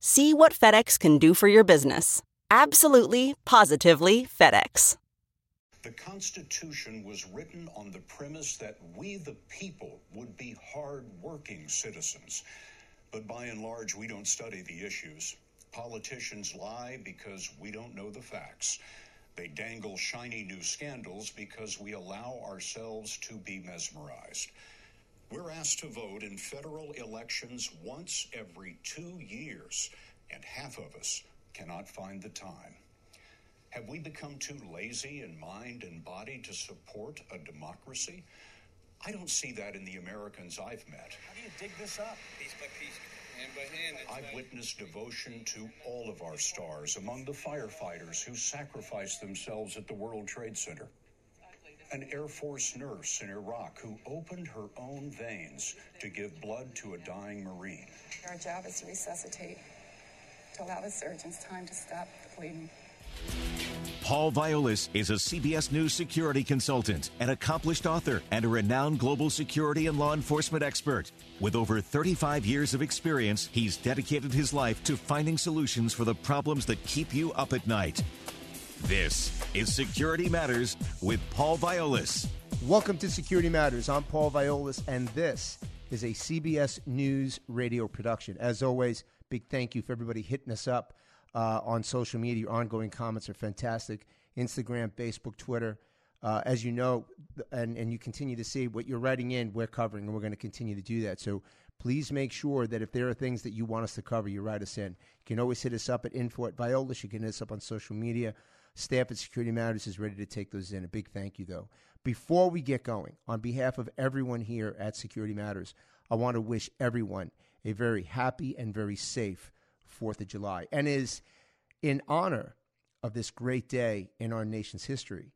See what FedEx can do for your business. Absolutely, positively FedEx. The Constitution was written on the premise that we, the people, would be hard working citizens. But by and large, we don't study the issues. Politicians lie because we don't know the facts. They dangle shiny new scandals because we allow ourselves to be mesmerized. We're asked to vote in federal elections once every two years, and half of us cannot find the time. Have we become too lazy in mind and body to support a democracy? I don't see that in the Americans I've met. How do you dig this up? Piece by piece, hand by hand. I've witnessed devotion to all of our stars, among the firefighters who sacrificed themselves at the World Trade Center. An Air Force nurse in Iraq who opened her own veins to give blood to a dying Marine. Our job is to resuscitate, to allow the surgeons time to stop the bleeding. Paul Viollis is a CBS News security consultant, an accomplished author, and a renowned global security and law enforcement expert. With over 35 years of experience, he's dedicated his life to finding solutions for the problems that keep you up at night. This is Security Matters with Paul Viollis. Welcome to Security Matters. I'm Paul Viollis, and this is a CBS News radio production. As always, big thank you for everybody hitting us up uh, on social media. Your ongoing comments are fantastic. Instagram, Facebook, Twitter. Uh, as you know, and, and you continue to see what you're writing in, we're covering, and we're going to continue to do that. So please make sure that if there are things that you want us to cover, you write us in. You can always hit us up at info at Viollis. You can hit us up on social media. Staff at Security Matters is ready to take those in. A big thank you, though. Before we get going, on behalf of everyone here at Security Matters, I want to wish everyone a very happy and very safe 4th of July. And is in honor of this great day in our nation's history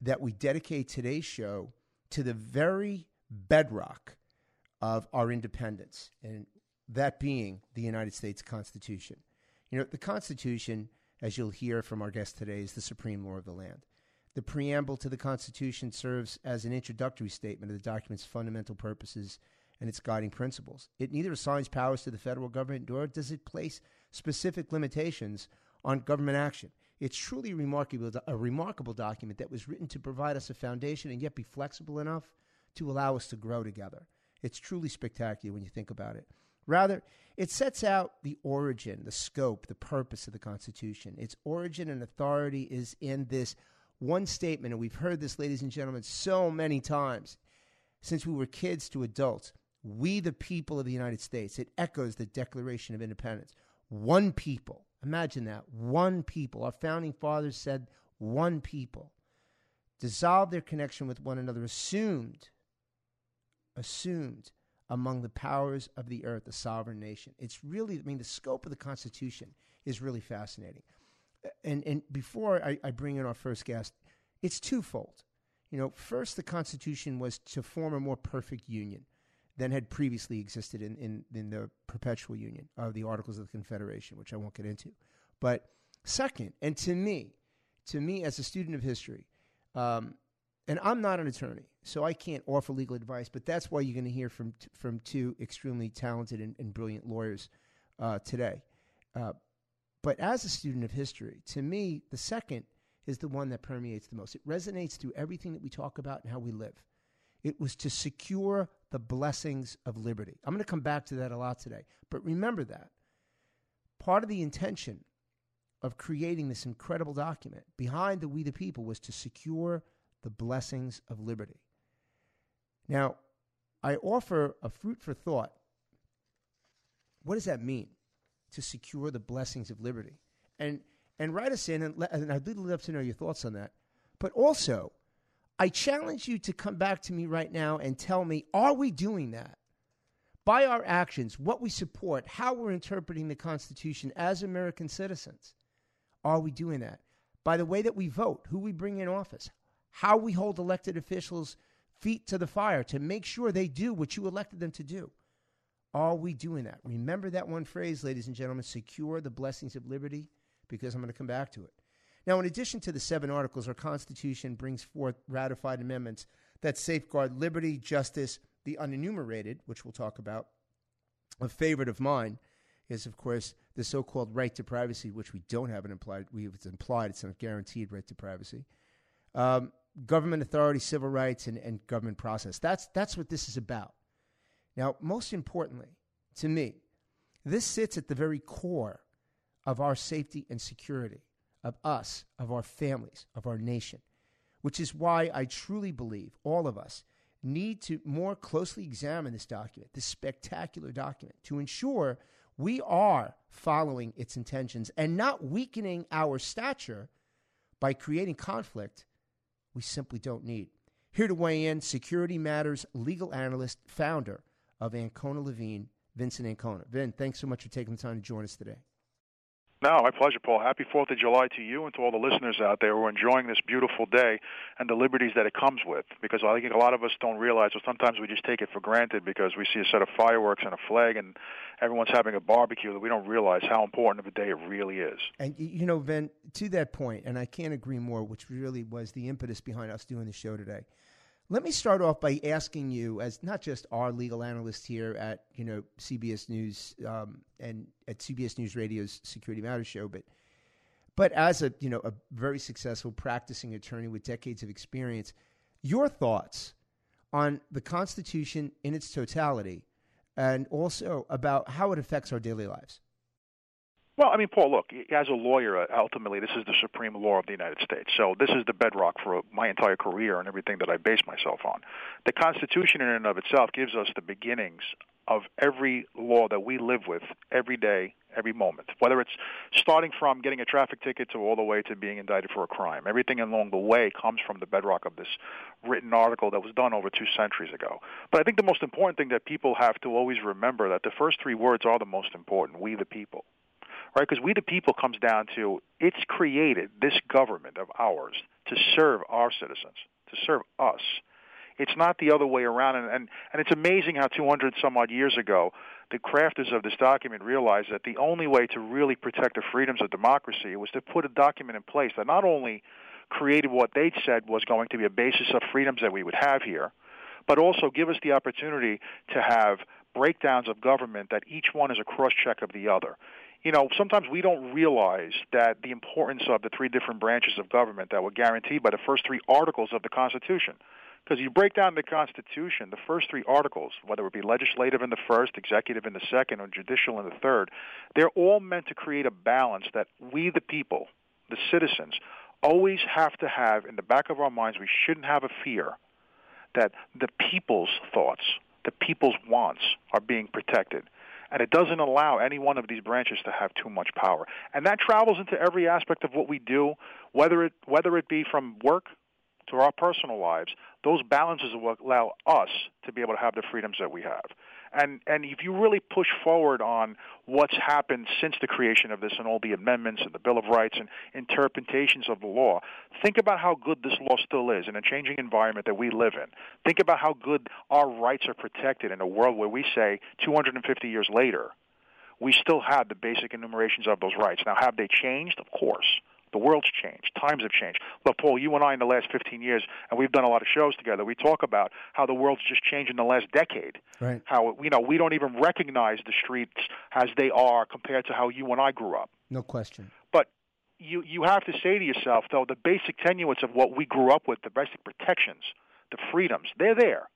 that we dedicate today's show to the very bedrock of our independence, and that being the United States Constitution. You know, the Constitution, as you'll hear from our guest today, is the supreme law of the land. The preamble to the Constitution serves as an introductory statement of the document's fundamental purposes and its guiding principles. It neither assigns powers to the federal government nor does it place specific limitations on government action. It's truly remarkable, a remarkable document that was written to provide us a foundation and yet be flexible enough to allow us to grow together. It's truly spectacular when you think about it. Rather, it sets out the origin, the scope, the purpose of the Constitution. Its origin and authority is in this one statement, and we've heard this, ladies and gentlemen, so many times since we were kids to adults. We, the people of the United States, it echoes the Declaration of Independence. One people. Imagine that. One people. Our founding fathers said one people. Dissolved their connection with one another, assumed, assumed among the powers of the earth, a sovereign nation. It's really, I mean, the scope of the Constitution is really fascinating. And, and before I, I bring in our first guest, it's twofold. You know, first, the Constitution was to form a more perfect union than had previously existed in, in, in the perpetual union of the Articles of the Confederation, which I won't get into. But second, and to me, to me as a student of history, um, and I'm not an attorney, so I can't offer legal advice, but that's why you're going to hear from, t- from two extremely talented and, and brilliant lawyers uh, today. Uh, but as a student of history, to me, the second is the one that permeates the most. It resonates through everything that we talk about and how we live. It was to secure the blessings of liberty. I'm going to come back to that a lot today. But remember that. Part of the intention of creating this incredible document behind the We the People was to secure the blessings of liberty. Now, I offer a fruit for thought. What does that mean? To secure the blessings of liberty. And and write us in, and, and I'd love to know your thoughts on that. But also, I challenge you to come back to me right now and tell me, are we doing that? by our actions, what we support, how we're interpreting the Constitution as American citizens. Are we doing that? By the way that we vote, who we bring in office, how we hold elected officials' feet to the fire to make sure they do what you elected them to do. Are we doing that? Remember that one phrase, ladies and gentlemen secure the blessings of liberty, because I'm going to come back to it. Now, in addition to the seven articles, our Constitution brings forth ratified amendments that safeguard liberty, justice, the unenumerated, which we'll talk about. A favorite of mine is, of course, the so called right to privacy, which we don't have an implied, we, it's implied, it's not guaranteed right to privacy. Um, government authority, civil rights, and, and government process. That's, that's what this is about. Now, most importantly, to me, this sits at the very core of our safety and security, of us, of our families, of our nation, which is why I truly believe all of us need to more closely examine this document, this spectacular document, to ensure we are following its intentions and not weakening our stature by creating conflict we simply don't need. Here to weigh in, Security Matters legal analyst, founder of Ancona Levine, Vincent Ancona. Vin, thanks so much for taking the time to join us today. No, my pleasure, Paul. Happy Fourth of July to you and to all the listeners out there who are enjoying this beautiful day and the liberties that it comes with. Because I think a lot of us don't realize, or sometimes we just take it for granted because we see a set of fireworks and a flag and everyone's having a barbecue that we don't realize how important of a day it really is. And you know, Vin, to that point, and I can't agree more, which really was the impetus behind us doing the show today. Let me start off by asking you, as not just our legal analyst here at you know CBS News um, and at CBS News Radio's Security Matters show, but but as a you know a very successful practicing attorney with decades of experience, your thoughts on the Constitution in its totality, and also about how it affects our daily lives. Well, I mean, Paul, look, as a lawyer, uh, ultimately, this is the supreme law of the United States. So this is the bedrock for my entire career and everything that I base myself on. The Constitution, in and of itself, gives us the beginnings of every law that we live with every day, every moment, whether it's starting from getting a traffic ticket to all the way to being indicted for a crime. Everything along the way comes from the bedrock of this written article that was done over two centuries ago. But I think the most important thing that people have to always remember that the first three words are the most important, we the people right? Because we the people comes down to it's created this government of ours to serve our citizens, to serve us. It's not the other way around, and and, and it's amazing how 200 some odd years ago, the crafters of this document realized that the only way to really protect the freedoms of democracy was to put a document in place that not only created what they said was going to be a basis of freedoms that we would have here, but also give us the opportunity to have breakdowns of government that each one is a cross check of the other you know, sometimes we don't realize that the importance of the three different branches of government that were guaranteed by the first three articles of the Constitution. Because you break down the Constitution, the first three articles, whether it be legislative in the first, executive in the second, or judicial in the third, they're all meant to create a balance that we, the people, the citizens, always have to have in the back of our minds. We shouldn't have a fear that the people's thoughts, the people's wants are being protected and it doesn't allow any one of these branches to have too much power. And that travels into every aspect of what we do, whether it whether it be from work to our personal lives. Those balances will allow us to be able to have the freedoms that we have. And and if you really push forward on what's happened since the creation of this and all the amendments and the Bill of Rights and interpretations of the law, think about how good this law still is in a changing environment that we live in. Think about how good our rights are protected in a world where we say 250 years later, we still have the basic enumerations of those rights. Now, have they changed? Of course. The world's changed. Times have changed. Look, Paul, you and I in the last 15 years, and we've done a lot of shows together. We talk about how the world's just changed in the last decade. Right. How you know we don't even recognize the streets as they are compared to how you and I grew up. No question. But you you have to say to yourself though, the basic tenuous of what we grew up with, the basic protections, the freedoms, they're there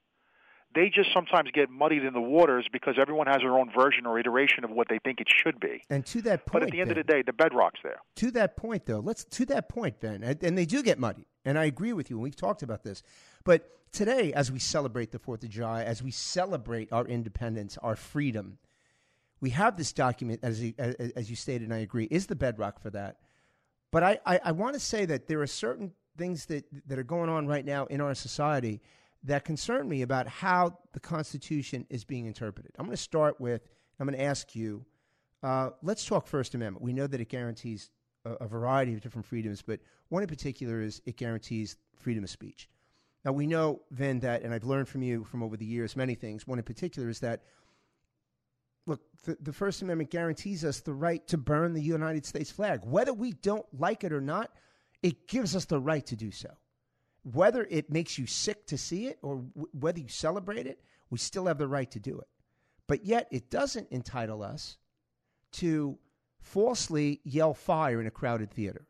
they just sometimes get muddied in the waters because everyone has their own version or iteration of what they think it should be. And to that point, but at the end of the day, the bedrock's there. To that point, though, let's to that point, Ben, and they do get muddy. And I agree with you. And we've talked about this. But today, as we celebrate the Fourth of July, as we celebrate our independence, our freedom, we have this document, as you, as you stated, and I agree, is the bedrock for that. But I, I, I want to say that there are certain things that, that are going on right now in our society that concern me about how the Constitution is being interpreted. I'm going to start with, I'm going to ask you, uh, let's talk First Amendment. We know that it guarantees a, a variety of different freedoms, but one in particular is it guarantees freedom of speech. Now, we know, Vin, that, and I've learned from you from over the years many things. One in particular is that, look, the, the First Amendment guarantees us the right to burn the United States flag. Whether we don't like it or not, it gives us the right to do so. Whether it makes you sick to see it or w- whether you celebrate it, we still have the right to do it. But yet, it doesn't entitle us to falsely yell fire in a crowded theater.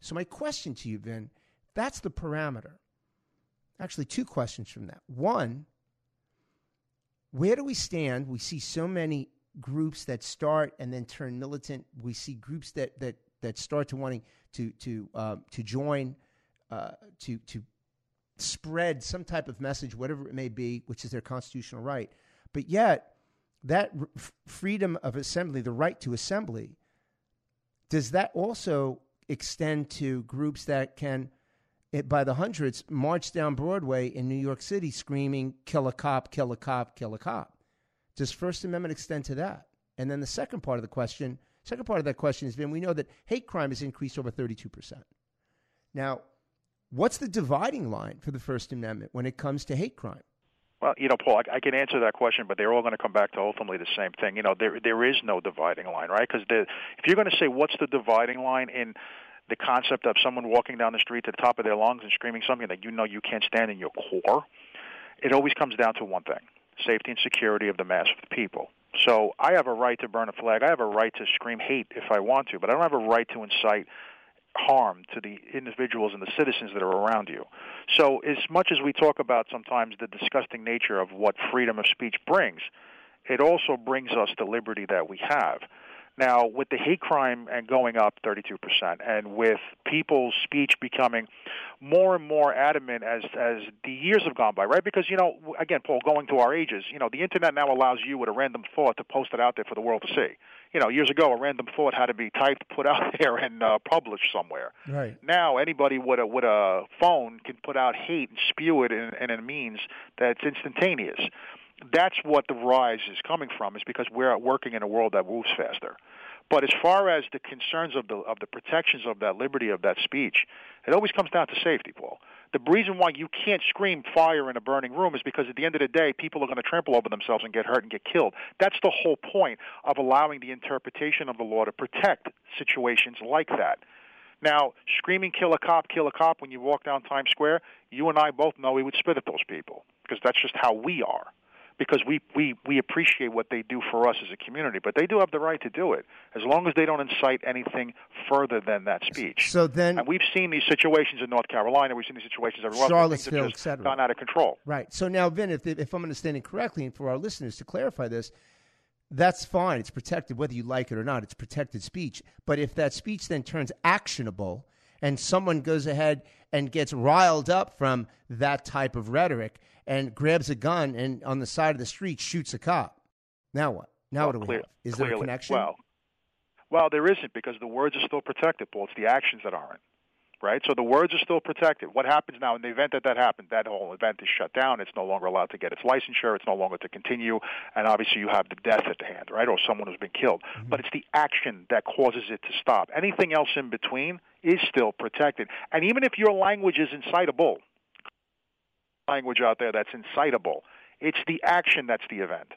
So, my question to you, Vin, that's the parameter. Actually, two questions from that. One, where do we stand? We see so many groups that start and then turn militant. We see groups that that that start to wanting to to um, to join, uh, to to spread some type of message, whatever it may be, which is their constitutional right. But yet, that r- freedom of assembly, the right to assembly, does that also extend to groups that can it, by the hundreds, march down Broadway in New York City screaming, kill a cop, kill a cop, kill a cop. Does First Amendment extend to that? And then the second part of the question, second part of that question has been we know that hate crime has increased over 32%. Now, what's the dividing line for the First Amendment when it comes to hate crime? Well, you know, Paul, I, I can answer that question, but they're all going to come back to ultimately the same thing. You know, there there is no dividing line, right? Because if you're going to say what's the dividing line in the concept of someone walking down the street to the top of their lungs and screaming something that you know you can't stand in your core, it always comes down to one thing safety and security of the mass of the people. So I have a right to burn a flag. I have a right to scream hate if I want to, but I don't have a right to incite harm to the individuals and the citizens that are around you. So as much as we talk about sometimes the disgusting nature of what freedom of speech brings, it also brings us the liberty that we have. Now, with the hate crime and going up 32%, and with people's speech becoming more and more adamant as as the years have gone by, right? Because you know, again, Paul, going to our ages, you know, the internet now allows you with a random thought to post it out there for the world to see. You know, years ago, a random thought had to be typed, put out there, and uh, published somewhere. Right. Now, anybody with a with a phone can put out hate and spew it in, in a means that's instantaneous that's what the rise is coming from is because we're working in a world that moves faster. But as far as the concerns of the of the protections of that liberty of that speech, it always comes down to safety, Paul. The reason why you can't scream fire in a burning room is because at the end of the day, people are going to trample over themselves and get hurt and get killed. That's the whole point of allowing the interpretation of the law to protect situations like that. Now, screaming "kill a cop, kill a cop" when you walk down Times Square, you and I both know we would spit at those people because that's just how we are because we, we, we appreciate what they do for us as a community. But they do have the right to do it as long as they don't incite anything further than that speech. So then, and we've seen these situations in North Carolina. We've seen these situations everywhere. Charlottesville, etc. Gone out of control. Right. So now, Vin, if, if I'm understanding correctly, and for our listeners to clarify this, that's fine. It's protected whether you like it or not. It's protected speech. But if that speech then turns actionable and someone goes ahead and gets riled up from that type of rhetoric and grabs a gun and on the side of the street shoots a cop. Now what? Now well, what do we clear, have? Is clearly, there a connection? Well, well, there isn't because the words are still protected, Paul. It's the actions that aren't. Right? So the words are still protected. What happens now in the event that that happened, that whole event is shut down. It's no longer allowed to get its licensure. It's no longer to continue. And obviously you have the death at the hand, right? Or someone who's been killed. Mm-hmm. But it's the action that causes it to stop. Anything else in between is still protected. And even if your language is incitable, language out there that's incitable. It's the action that's the event.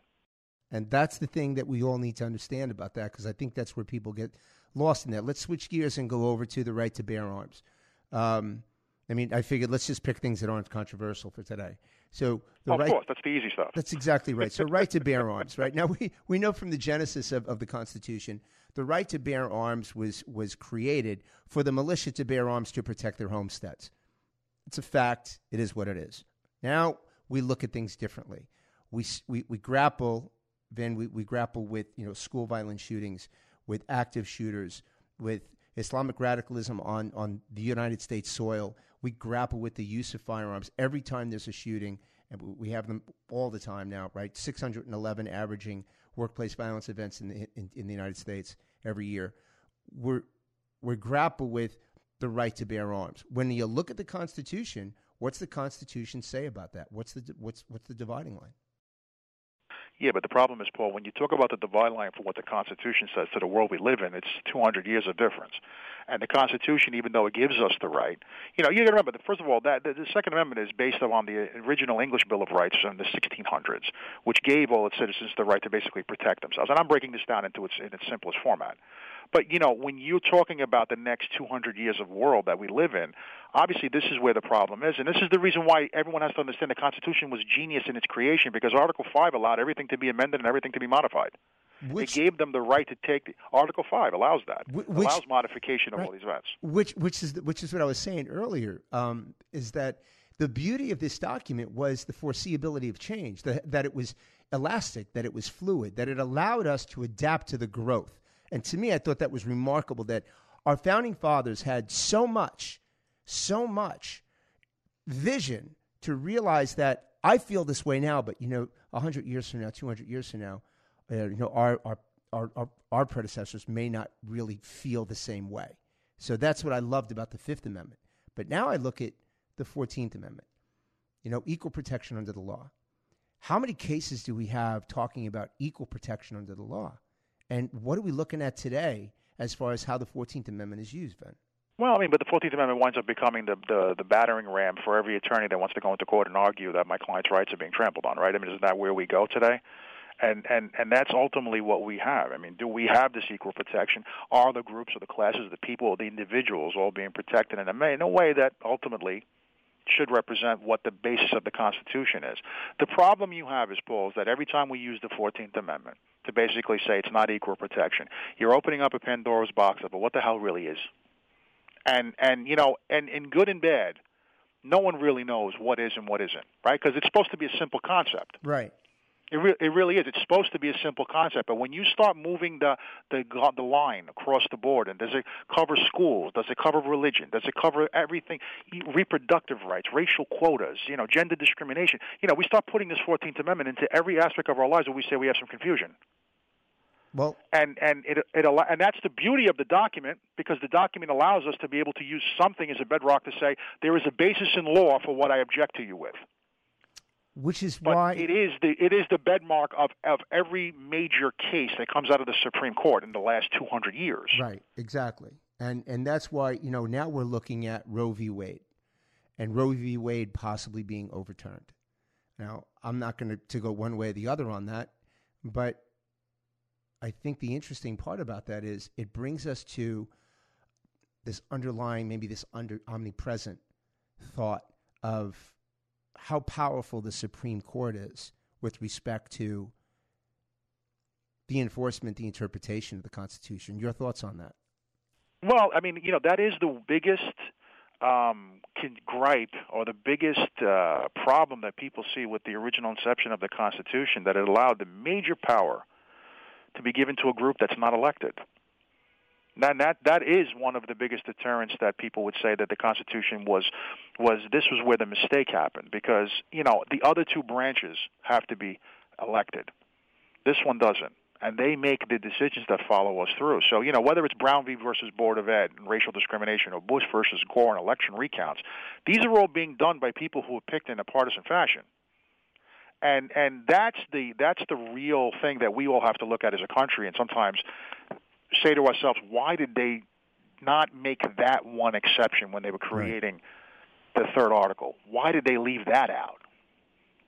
And that's the thing that we all need to understand about that because I think that's where people get lost in that. Let's switch gears and go over to the right to bear arms. Um, I mean, I figured let's just pick things that aren't controversial for today. So the oh, right, of course, that's the easy stuff. That's exactly right. So right to bear arms, right? Now we, we know from the genesis of, of the Constitution, the right to bear arms was was created for the militia to bear arms to protect their homesteads. It's a fact. It is what it is. Now we look at things differently. We, we, we grapple, then we, we grapple with you know school violence shootings, with active shooters, with Islamic radicalism on, on the United States soil. We grapple with the use of firearms every time there's a shooting, and we have them all the time now, right? 611 averaging workplace violence events in the, in, in the United States every year. We're, we grapple with the right to bear arms. When you look at the Constitution, What's the Constitution say about that? What's the what's what's the dividing line? Yeah, but the problem is, Paul, when you talk about the dividing line for what the Constitution says to the world we live in, it's 200 years of difference. And the Constitution, even though it gives us the right, you know, you got to remember that first of all, that the, the Second Amendment is based on the original English Bill of Rights from the 1600s, which gave all its citizens the right to basically protect themselves. And I'm breaking this down into its in its simplest format. But you know, when you're talking about the next 200 years of world that we live in, obviously this is where the problem is, and this is the reason why everyone has to understand the Constitution was genius in its creation because Article 5 allowed everything to be amended and everything to be modified. Which, it gave them the right to take the, Article Five allows that Which- allows modification of right. all these rights. which which is which is what I was saying earlier. Um, is that the beauty of this document was the foreseeability of change, that, that it was elastic, that it was fluid, that it allowed us to adapt to the growth. And to me, I thought that was remarkable that our founding fathers had so much, so much vision to realize that I feel this way now, but you know, hundred years from now, two hundred years from now, uh, you know, our, our our our our predecessors may not really feel the same way. So that's what I loved about the Fifth Amendment. But now I look at the Fourteenth Amendment. You know, equal protection under the law. How many cases do we have talking about equal protection under the law? And what are we looking at today as far as how the Fourteenth Amendment is used, Ben? Well, I mean, but the Fourteenth Amendment winds up becoming the, the the battering ram for every attorney that wants to go into court and argue that my client's rights are being trampled on. Right? I mean, isn't that where we go today? And and and that's ultimately what we have. I mean, do we have this equal protection? Are the groups or the classes, or the people, or the individuals all being protected in a, in a way that ultimately should represent what the basis of the Constitution is. The problem you have is, Paul, is that every time we use the 14th Amendment to basically say it's not equal protection, you're opening up a Pandora's box of what the hell really is. And and you know, and in good and bad, no one really knows what is and what isn't, right? Because it's supposed to be a simple concept. Right. It, re- it really is. It's supposed to be a simple concept, but when you start moving the, the the line across the board, and does it cover schools? Does it cover religion? Does it cover everything? Reproductive rights, racial quotas, you know, gender discrimination. You know, we start putting this Fourteenth Amendment into every aspect of our lives, and we say we have some confusion. Well, And and it it and that's the beauty of the document because the document allows us to be able to use something as a bedrock to say there is a basis in law for what I object to you with. Which is But why it is the it is the bedmark of of every major case that comes out of the Supreme Court in the last 200 years. Right, exactly. And and that's why, you know, now we're looking at Roe v. Wade and Roe v. Wade possibly being overturned. Now, I'm not going to, to go one way or the other on that, but I think the interesting part about that is it brings us to this underlying, maybe this under omnipresent thought of how powerful the Supreme Court is with respect to the enforcement, the interpretation of the Constitution. Your thoughts on that? Well, I mean, you know, that is the biggest um, gripe or the biggest uh, problem that people see with the original inception of the Constitution that it allowed the major power to be given to a group that's not elected. And that that is one of the biggest deterrents that people would say that the Constitution was was this was where the mistake happened because you know the other two branches have to be elected. This one doesn't and they make the decisions that follow us through. So, you know, whether it's Brown v. versus Board of Ed and racial discrimination or Bush versus Gore and election recounts, these are all being done by people who are picked in a partisan fashion. And and that's the that's the real thing that we all have to look at as a country and sometimes say to ourselves, why did they not make that one exception when they were creating the third article? Why did they leave that out?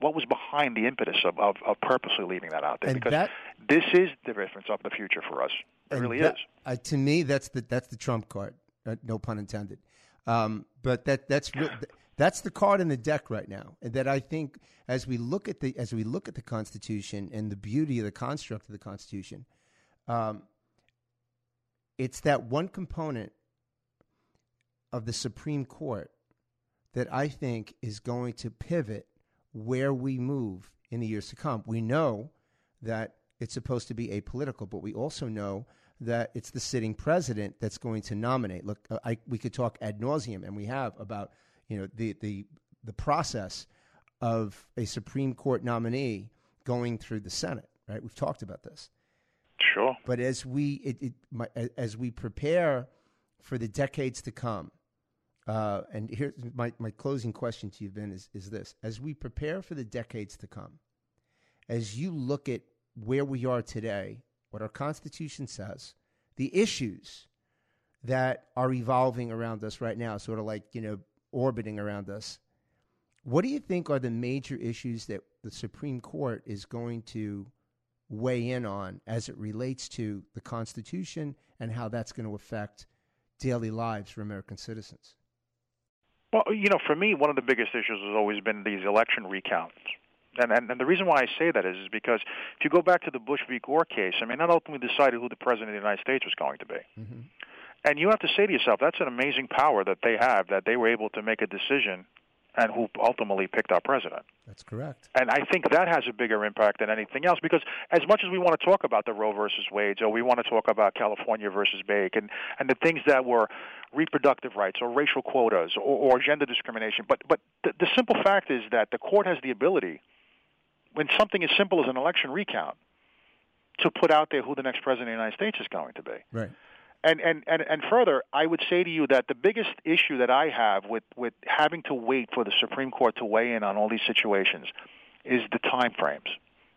What was behind the impetus of, of, of purposely leaving that out there? And because that- this is the difference of the future for us. It really that- is. Uh, to me, that's the that's the trump card. Uh, no pun intended. Um, but that that's re- that's the card in the deck right now. And that I think as we look at the as we look at the Constitution and the beauty of the construct of the Constitution, um, it's that one component of the Supreme Court that I think is going to pivot where we move in the years to come. We know that it's supposed to be apolitical, but we also know that it's the sitting president that's going to nominate. Look, uh, I, we could talk ad nauseum, and we have about you know the the the process of a Supreme Court nominee going through the Senate. Right? We've talked about this. Sure. But as we it, it, my, as we prepare for the decades to come Uh, and here, my, my closing question to you, Ben, is, is this. As we prepare for the decades to come, as you look at where we are today, what our Constitution says, the issues that are evolving around us right now, sort of like, you know, orbiting around us, what do you think are the major issues that the Supreme Court is going to weigh in on as it relates to the Constitution and how that's going to affect daily lives for American citizens? Well, you know, for me, one of the biggest issues has always been these election recounts. And, and, and the reason why I say that is, is because if you go back to the Bush v. Gore case, I mean, that ultimately decided who the president of the United States was going to be. Mm-hmm. And you have to say to yourself, that's an amazing power that they have, that they were able to make a decision and who ultimately picked our president. That's correct. And I think that has a bigger impact than anything else because as much as we want to talk about the Roe versus Wade, or we want to talk about California versus Bakke and, and the things that were reproductive rights or racial quotas or, or gender discrimination, but, but the, the simple fact is that the court has the ability, when something as simple as an election recount, to put out there who the next president of the United States is going to be. Right. And, and, and, and further, I would say to you that the biggest issue that I have with, with having to wait for the Supreme Court to weigh in on all these situations is the time frames.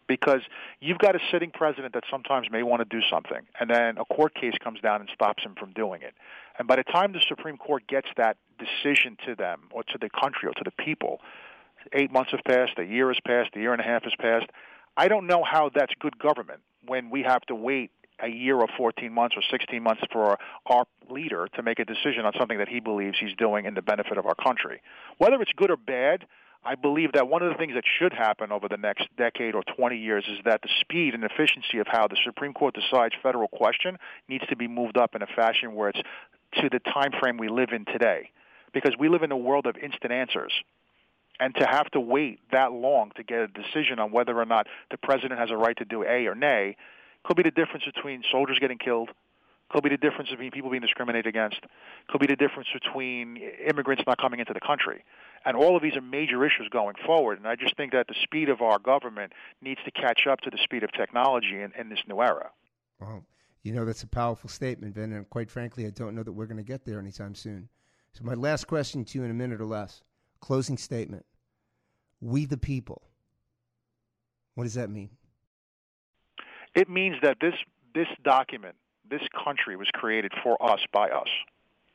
Because you've got a sitting president that sometimes may want to do something, and then a court case comes down and stops him from doing it. And by the time the Supreme Court gets that decision to them, or to the country, or to the people, eight months have passed, a year has passed, a year and a half has passed. I don't know how that's good government when we have to wait a year or 14 months or 16 months for our leader to make a decision on something that he believes he's doing in the benefit of our country. Whether it's good or bad, I believe that one of the things that should happen over the next decade or 20 years is that the speed and efficiency of how the Supreme Court decides federal question needs to be moved up in a fashion where it's to the time frame we live in today. Because we live in a world of instant answers. And to have to wait that long to get a decision on whether or not the president has a right to do A or nay could be the difference between soldiers getting killed. Could be the difference between people being discriminated against. Could be the difference between immigrants not coming into the country. And all of these are major issues going forward. And I just think that the speed of our government needs to catch up to the speed of technology in, in this new era. Well, you know, that's a powerful statement, Ben. And quite frankly, I don't know that we're going to get there anytime soon. So, my last question to you in a minute or less closing statement. We the people. What does that mean? It means that this this document, this country was created for us by us.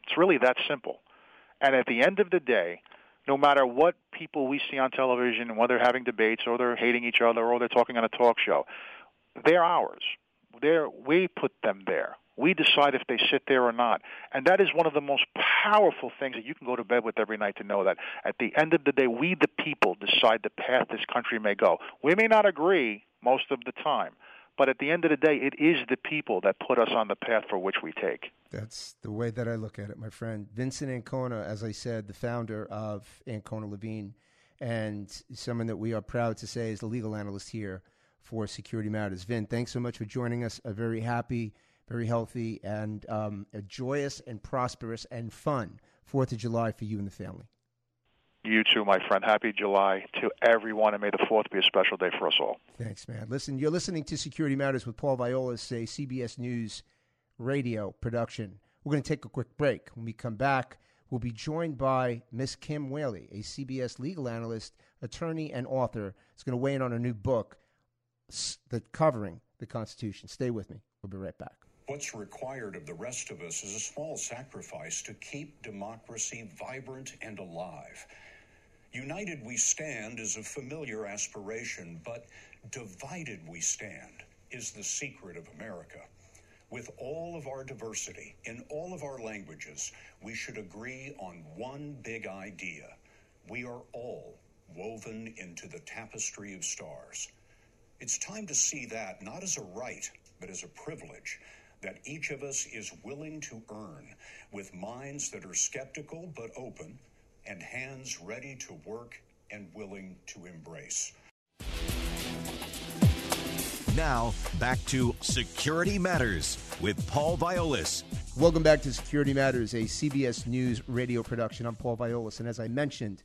It's really that simple. And at the end of the day, no matter what people we see on television, whether they're having debates or they're hating each other or they're talking on a talk show, they're ours. They're, we put them there. We decide if they sit there or not. And that is one of the most powerful things that you can go to bed with every night to know that at the end of the day, we, the people, decide the path this country may go. We may not agree most of the time, but at the end of the day, it is the people that put us on the path for which we take. That's the way that I look at it, my friend. Vincent Ancona, as I said, the founder of Ancona Levine, and someone that we are proud to say is the legal analyst here for Security Matters. Vin, thanks so much for joining us. A very happy, very healthy, and um, a joyous and prosperous and fun Fourth of July for you and the family. You too, my friend. Happy July to everyone, and may the 4th be a special day for us all. Thanks, man. Listen, you're listening to Security Matters with Paul Viollis, a CBS News radio production. We're going to take a quick break. When we come back, we'll be joined by Miss Kim Wehle, a CBS legal analyst, attorney, and author. It's going to weigh in on a new book that covering the Constitution. Stay with me. We'll be right back. What's required of the rest of us is a small sacrifice to keep democracy vibrant and alive. United we stand is a familiar aspiration, but divided we stand is the secret of America. With all of our diversity, in all of our languages, we should agree on one big idea. We are all woven into the tapestry of stars. It's time to see that not as a right, but as a privilege that each of us is willing to earn with minds that are skeptical but open and hands ready to work and willing to embrace. Now, back to Security Matters with Paul Viollis. Welcome back to Security Matters, a CBS News radio production. I'm Paul Viollis. and as I mentioned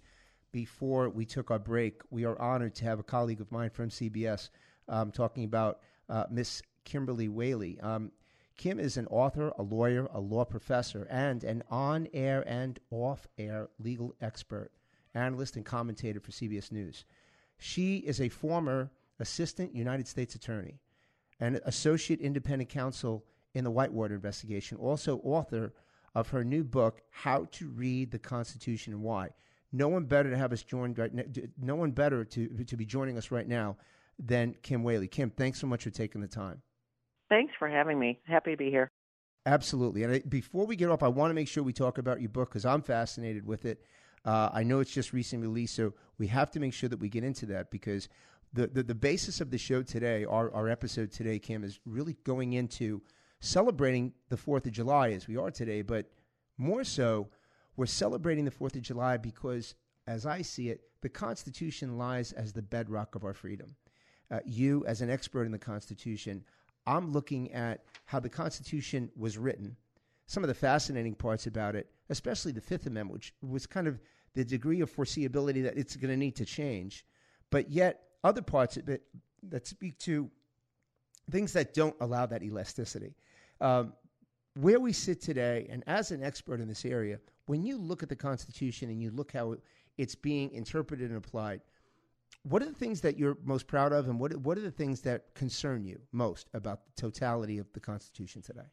before we took our break, we are honored to have a colleague of mine from CBS um, talking about uh, Miss Kimberly Wehle. Um, Kim is an author, a lawyer, a law professor, and an on air and off air legal expert, analyst, and commentator for CBS News. She is a former assistant United States attorney and associate independent counsel in the Whitewater investigation, also author of her new book, How to Read the Constitution and Why. No one better to have us joined right now, no one better to, to be joining us right now than Kim Wehle. Kim, thanks so much for taking the time. Thanks for having me. Happy to be here. Absolutely. And I, before we get off, I want to make sure we talk about your book because I'm fascinated with it. Uh, I know it's just recently released, so we have to make sure that we get into that because the, the, the basis of the show today, our, our episode today, Kim, is really going into celebrating the 4th of July as we are today, but more so, we're celebrating the 4th of July because, as I see it, the Constitution lies as the bedrock of our freedom. Uh, you, as an expert in the Constitution, I'm looking at how the Constitution was written, some of the fascinating parts about it, especially the Fifth Amendment, which was kind of the degree of foreseeability that it's going to need to change, but yet other parts of it that speak to things that don't allow that elasticity. Um, where we sit today, and as an expert in this area, when you look at the Constitution and you look how it's being interpreted and applied, what are the things that you're most proud of, and what what are the things that concern you most about the totality of the Constitution today?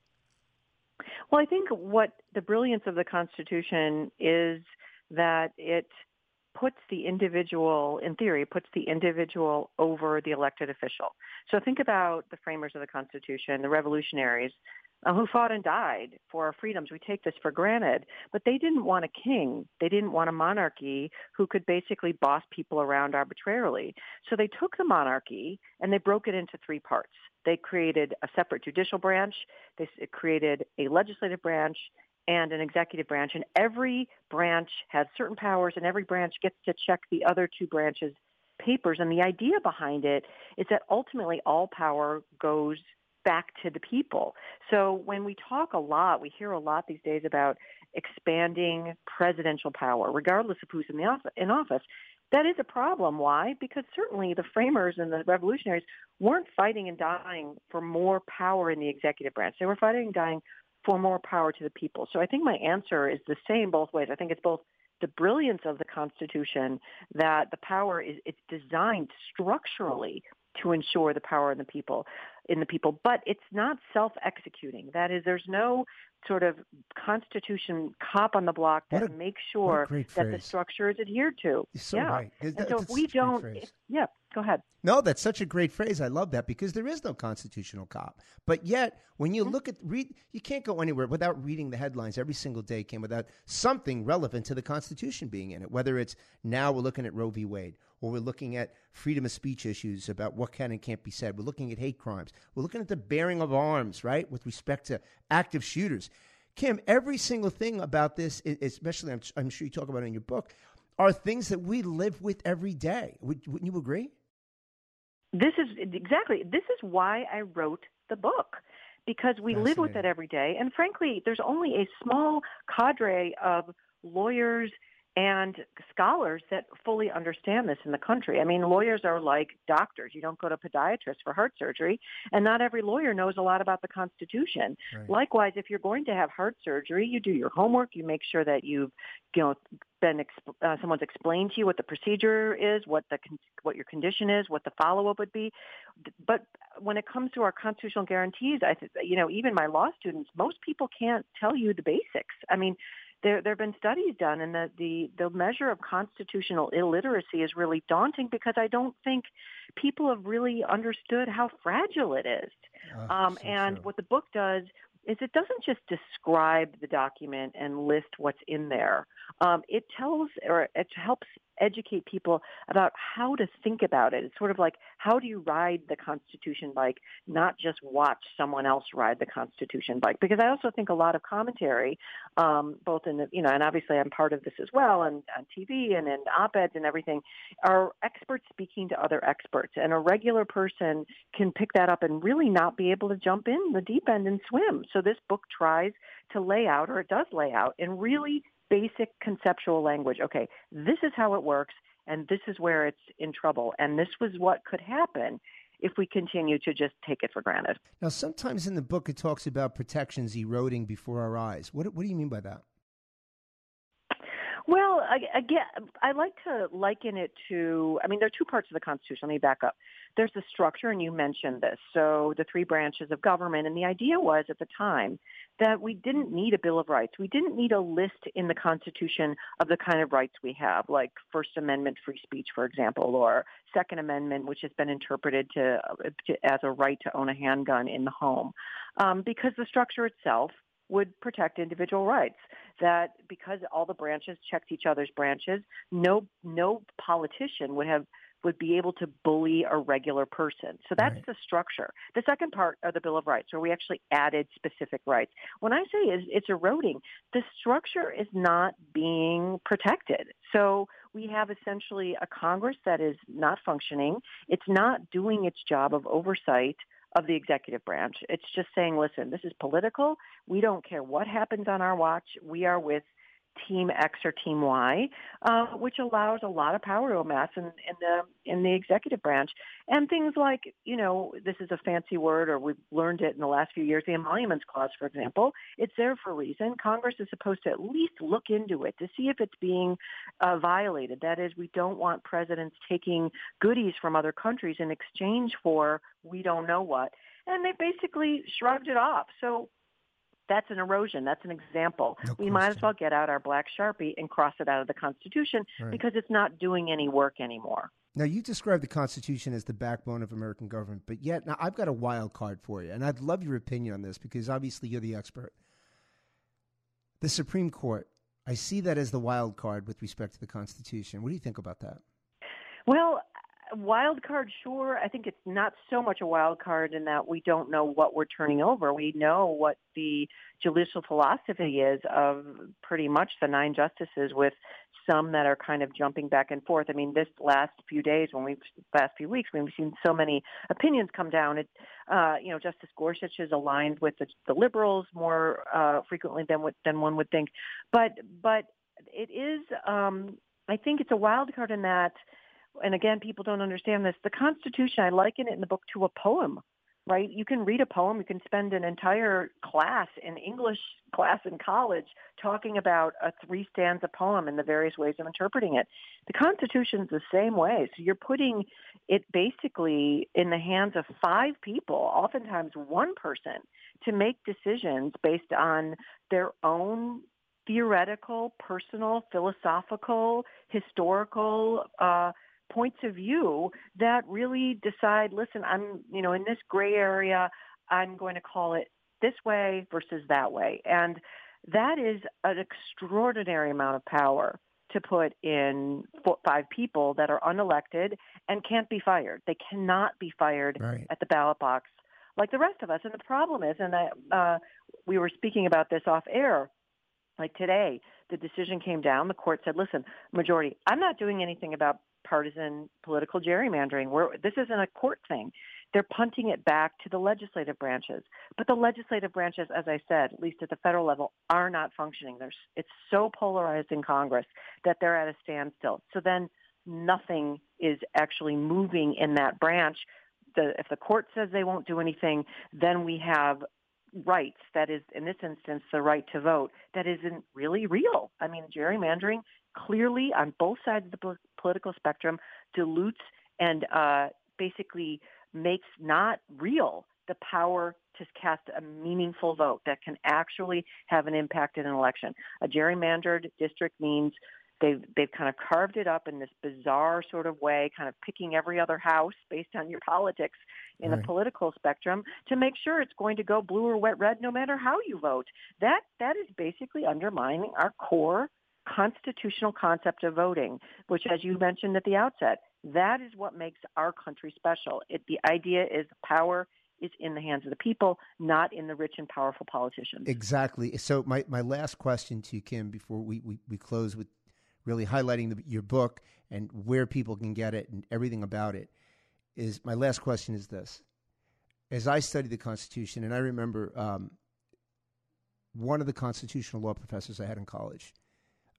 Well, I think what the brilliance of the Constitution is that it puts the individual, in theory, puts the individual over the elected official. So think about the framers of the Constitution, the revolutionaries Uh, who fought and died for our freedoms. We take this for granted, but they didn't want a king. They didn't want a monarchy who could basically boss people around arbitrarily. So they took the monarchy and they broke it into three parts. They created a separate judicial branch. They created a legislative branch and an executive branch. And every branch has certain powers and every branch gets to check the other two branches' papers. And the idea behind it is that ultimately all power goes back to the people. So when we talk a lot, we hear a lot these days about expanding presidential power, regardless of who's in the office, in office. That is a problem. Why? Because certainly the framers and the revolutionaries weren't fighting and dying for more power in the executive branch. They were fighting and dying for more power to the people. So I think my answer is the same both ways. I think it's both the brilliance of the Constitution that the power is it's designed structurally to ensure the power in the people in the people. But it's not self-executing. That is there's no sort of constitution cop on the block that a, makes sure that the structure is adhered to. So yeah. right. and so if we don't if, yeah go ahead. No that's such a great phrase. I love that because there is no constitutional cop. But yet when you mm-hmm. look at read you can't go anywhere without reading the headlines every single day Kim without something relevant to the constitution being in it whether it's now we're looking at roe v. Wade or we're looking at freedom of speech issues about what can and can't be said. We're looking at hate crimes. We're looking at the bearing of arms, right, with respect to active shooters. Kim, every single thing about this, especially I'm, I'm sure you talk about it in your book, are things that we live with every day. Would, wouldn't you agree? This is exactly. This is why I wrote the book because we live with it every day. And frankly, there's only a small cadre of lawyers and scholars that fully understand this in the country. I mean, lawyers are like doctors. You don't go to a podiatrist for heart surgery, and not every lawyer knows a lot about the Constitution. Right. Likewise, if you're going to have heart surgery, you do your homework. You make sure that you've, you know, been uh, someone's explained to you what the procedure is, what the con- what your condition is, what the follow up would be. But when it comes to our constitutional guarantees, I th- you know, even my law students, most people can't tell you the basics. I mean, there there have been studies done, and the, the the measure of constitutional illiteracy is really daunting because I don't think people have really understood how fragile it is. Uh, um, so and true. what the book does is it doesn't just describe the document and list what's in there. Um, it tells or it helps educate people about how to think about it. It's sort of like how do you ride the Constitution bike, not just watch someone else ride the Constitution bike. Because I also think a lot of commentary, um, both in the you know, and obviously I'm part of this as well, and on TV and in op-eds and everything, are experts speaking to other experts, and a regular person can pick that up and really not be able to jump in the deep end and swim. So this book tries to lay out, or it does lay out, in really basic conceptual language. Okay, this is how it works, and this is where it's in trouble. And this was what could happen if we continue to just take it for granted. Now, sometimes in the book it talks about protections eroding before our eyes. What, what do you mean by that? Well, again, I like to liken it to. I mean, there are two parts of the Constitution. Let me back up. There's the structure, and you mentioned this. So the three branches of government, and the idea was at the time that we didn't need a Bill of Rights. We didn't need a list in the Constitution of the kind of rights we have, like First Amendment free speech, for example, or Second Amendment, which has been interpreted to, to as a right to own a handgun in the home, um, because the structure itself would protect individual rights. That because all the branches checked each other's branches, no no politician would have would be able to bully a regular person. So that's right. the structure. The second part of the Bill of Rights, where we actually added specific rights. When I say it's, it's eroding, the structure is not being protected. So we have essentially a Congress that is not functioning. It's not doing its job of oversight of the executive branch. It's just saying, listen, this is political. We don't care what happens on our watch. We are with Team X or Team Y, uh, which allows a lot of power to amass in, in the in the executive branch. And things like, you know, this is a fancy word, or we've learned it in the last few years. The emoluments clause, for example, it's there for a reason. Congress is supposed to at least look into it to see if it's being uh, violated. That is, we don't want presidents taking goodies from other countries in exchange for we don't know what. And they basically shrugged it off. So that's an erosion. That's an example. No we might as well get out our black sharpie and cross it out of the Constitution right. because it's not doing any work anymore. Now you describe the Constitution as the backbone of American government, but yet now I've got a wild card for you, and I'd love your opinion on this because obviously you're the expert. The Supreme Court. I see that as the wild card with respect to the Constitution. What do you think about that? Well, wild card, sure. I think it's not so much a wild card in that we don't know what we're turning over. We know what the judicial philosophy is of pretty much the nine justices, with some that are kind of jumping back and forth. I mean, this last few days, when we've last few weeks, when we've seen so many opinions come down, it, uh, you know, Justice Gorsuch is aligned with the, the liberals more uh, frequently than what, than one would think, but but it is. Um, I think it's a wild card in that and again, people don't understand this. The Constitution, I liken it in the book to a poem, right? You can read a poem. You can spend an entire class, an English class in college, talking about a three stanza poem and the various ways of interpreting it. The Constitution's the same way. So you're putting it basically in the hands of five people, oftentimes one person, to make decisions based on their own theoretical, personal, philosophical, historical, uh, points of view that really decide, listen, I'm, you know, in this gray area, I'm going to call it this way versus that way. And that is an extraordinary amount of power to put in four, five people that are unelected and can't be fired. They cannot be fired right. at the ballot box like the rest of us. And the problem is, and I, uh, we were speaking about this off air, like today, the decision came down. The court said, listen, majority, I'm not doing anything about partisan political gerrymandering. We're, this isn't a court thing. They're punting it back to the legislative branches. But the legislative branches, as I said, at least at the federal level, are not functioning. There's, it's so polarized in Congress that they're at a standstill. So then nothing is actually moving in that branch. The, if the court says they won't do anything, then we have rights that is in this instance the right to vote that isn't really real i mean gerrymandering clearly on both sides of the political spectrum dilutes and uh, basically makes not real the power to cast a meaningful vote that can actually have an impact in an election. A gerrymandered district means they've they've kind of carved it up in this bizarre sort of way, kind of picking every other house based on your politics in right. the political spectrum to make sure it's going to go blue or wet red no matter how you vote. That that is basically undermining our core constitutional concept of voting, which, as you mentioned at the outset, that is what makes our country special. It, the idea is power is in the hands of the people, not in the rich and powerful politicians. Exactly. So, my, my last question to you, Kim, before we, we, we close with really highlighting the, your book and where people can get it and everything about it, is my last question is this. As I study the Constitution, and I remember um, one of the constitutional law professors I had in college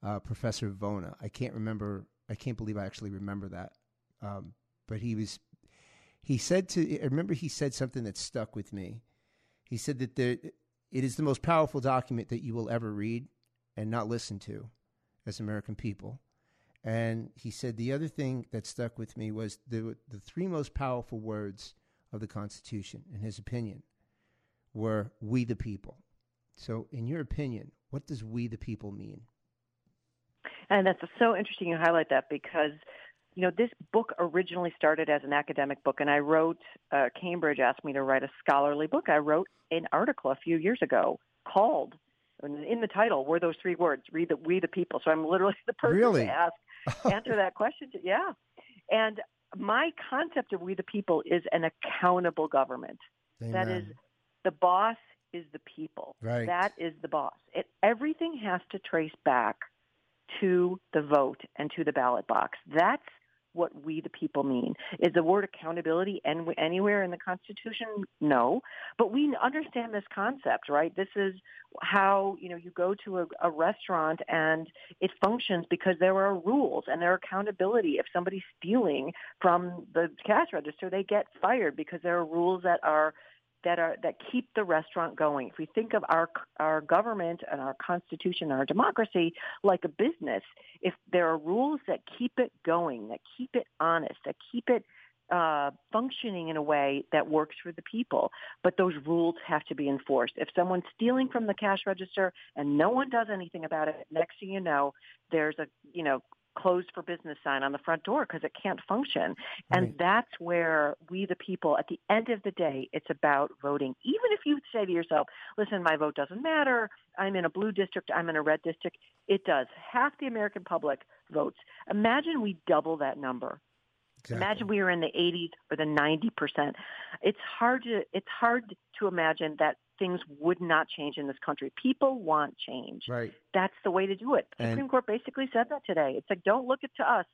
uh, Professor Vona. I can't remember. I can't believe I actually remember that. Um, but he was He said to, I remember he said something that stuck with me. He said that there, it is the most powerful document that you will ever read and not listen to as American people. And he said the other thing that stuck with me was the, the three most powerful words of the Constitution, in his opinion, were we the people. So, in your opinion, what does we the people mean? And that's so interesting you highlight that because, you know, this book originally started as an academic book, and I wrote, uh, Cambridge asked me to write a scholarly book. I wrote an article a few years ago called, in the title were those three words, "We the, we the people. So I'm literally the person really? to ask, answer that question. To, yeah. And my concept of we the people is an accountable government. Amen. That is, the boss is the people. Right. That is the boss. It, everything has to trace back to the vote and to the ballot box. That's what we the people mean. Is the word accountability and anywhere in the Constitution? No, but we understand this concept, right? This is how you know you go to a, a restaurant and it functions because there are rules and there are accountability. If somebody's stealing from the cash register, they get fired because there are rules that are that are that keep the restaurant going. If we think of our our government and our constitution, and our democracy like a business, if there are rules that keep it going, that keep it honest, that keep it uh, functioning in a way that works for the people, but those rules have to be enforced. If someone's stealing from the cash register and no one does anything about it, next thing you know, there's a you know closed for business sign on the front door because it can't function. And Right. that's where we, the people, at the end of the day, it's about voting. Even if you say to yourself, listen, my vote doesn't matter. I'm in a blue district. I'm in a red district. It does. Half the American public votes. Imagine we double that number. Exactly. Imagine we were in the 80s or the 90%. It's hard to it's hard to imagine that things would not change in this country. People want change. Right. That's the way to do it. The And- Supreme Court basically said that today. It's like don't look it to us,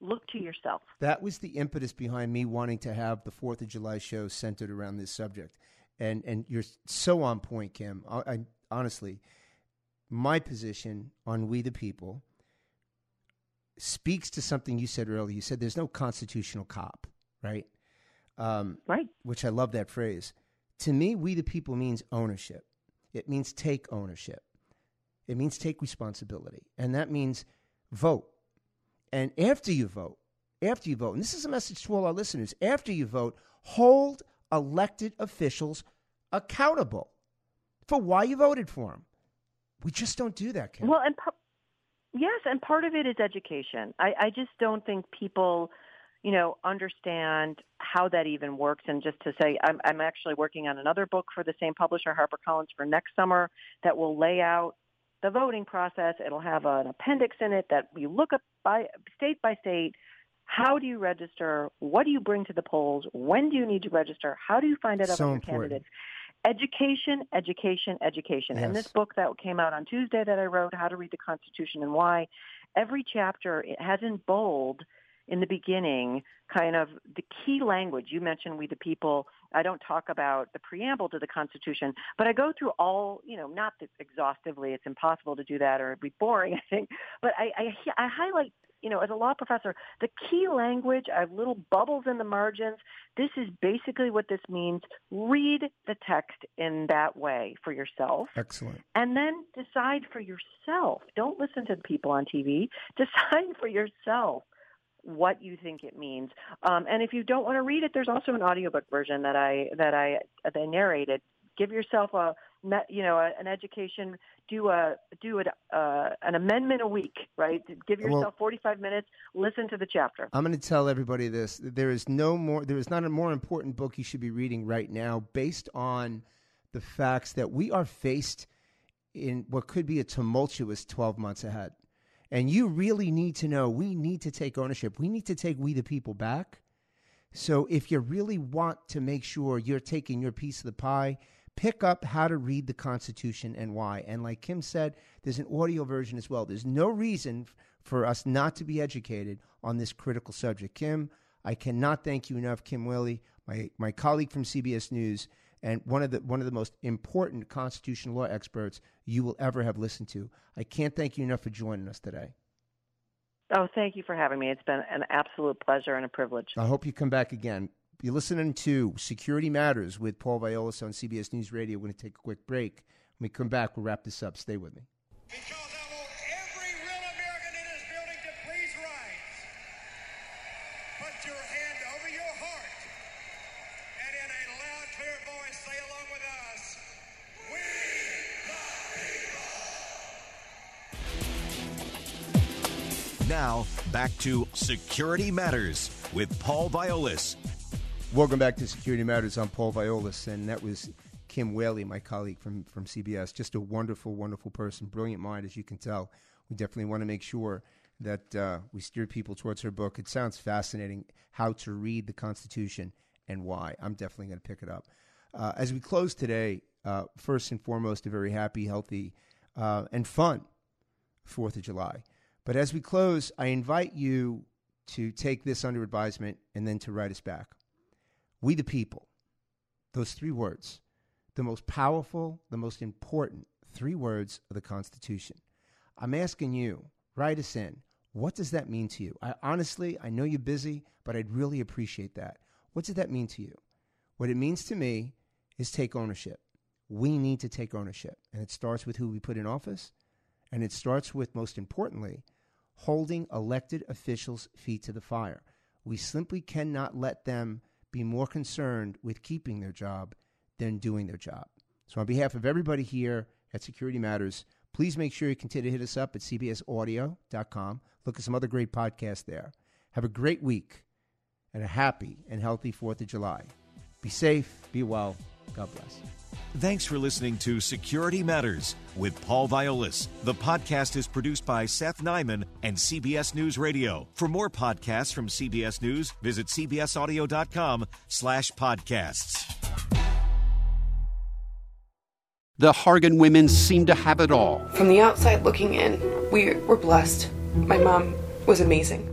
look to yourself. That was the impetus behind me wanting to have the Fourth of July show centered around this subject, and and you're so on point, Kim. I, I honestly, my position on we the people speaks to something you said earlier. You said there's no constitutional cop, right? Um, Right. which I love that phrase. To me, we the people means ownership. It means take ownership. It means take responsibility. And that means vote. And after you vote, after you vote, and this is a message to all our listeners, after you vote, hold elected officials accountable for why you voted for them. We just don't do that, Kim. Well, and par- yes, and part of it is education. I, I just don't think people, you know, understand how that even works. And just to say, I'm, I'm actually working on another book for the same publisher, HarperCollins, for next summer that will lay out the voting process. It'll have an appendix in it that we look up by state by state. How do you register? What do you bring to the polls? When do you need to register? How do you find out So about your important. candidates? Education, education, education. And this book that came out on Tuesday that I wrote, How to Read the Constitution and Why, every chapter it has in bold in the beginning kind of the key language. You mentioned we the people. I don't talk about the preamble to the Constitution, but I go through all, you know, not exhaustively. It's impossible to do that or it'd be boring, I think. But I, I, I highlight you know, as a law professor, the key language, I have little bubbles in the margins. This is basically what this means. Read the text in that way for yourself Excellent. and then decide for yourself. Don't listen to the people on TV. Decide for yourself what you think it means. Um, and if you don't want to read it, there's also an audiobook version that I that I that I narrated. Give yourself a you know a, an education. Do a do it uh, an amendment a week, right? Give Well- yourself 45 minutes. Listen to the chapter. I'm going to tell everybody this. There is no more. There is not a more important book you should be reading right now, based on the facts that we are faced in what could be a tumultuous 12 months ahead. And you really need to know. We need to take ownership. We need to take we the people back. So if you really want to make sure you're taking your piece of the pie, pick up how to read the Constitution and why. And like Kim said, there's an audio version as well. There's no reason for us not to be educated on this critical subject. Kim, I cannot thank you enough, Kim Wehle, my, my colleague from CBS News, and one of the one of the most important constitutional law experts you will ever have listened to. I can't thank you enough for joining us today. Oh, thank you for having me. It's been an absolute pleasure and a privilege. I hope you come back again. You're listening to Security Matters with Paul Viollis on CBS News Radio. We're going to take a quick break. When we come back, we'll wrap this up. Stay with me. Because I want every real American in this building to please rise. Put your hand over your heart and in a loud, clear voice say along with us, We Now, back to Security Matters with Paul Viollis. Welcome back to Security Matters. I'm Paul Viollis, and that was Kim Wehle, my colleague from, from CBS. Just a wonderful, wonderful person, brilliant mind, as you can tell. We definitely want to make sure that uh, we steer people towards her book. It sounds fascinating how to read the Constitution and why. I'm definitely going to pick it up. Uh, as we close today, uh, first and foremost, a very happy, healthy, uh, and fun Fourth of July. But as we close, I invite you to take this under advisement and then to write us back. We the people, those three words, the most powerful, the most important three words of the Constitution. I'm asking you, write us in. What does that mean to you? I honestly, I know you're busy, but I'd really appreciate that. What does that mean to you? What it means to me is take ownership. We need to take ownership. And it starts with who we put in office, and it starts with, most importantly, holding elected officials' feet to the fire. We simply cannot let them be more concerned with keeping their job than doing their job. So, on behalf of everybody here at Security Matters, please make sure you continue to hit us up at cbsaudio.com. Look at some other great podcasts there. Have a great week and a happy and healthy 4th of July. Be safe, be well. God bless. Thanks for listening to Security Matters with Paul Viollis. The podcast is produced by Seth Nyman and CBS News Radio. For more podcasts from CBS News, visit cbsaudio.com slash podcasts. The Hargan women seem to have it all. From the outside looking in, we were blessed. My mom was amazing.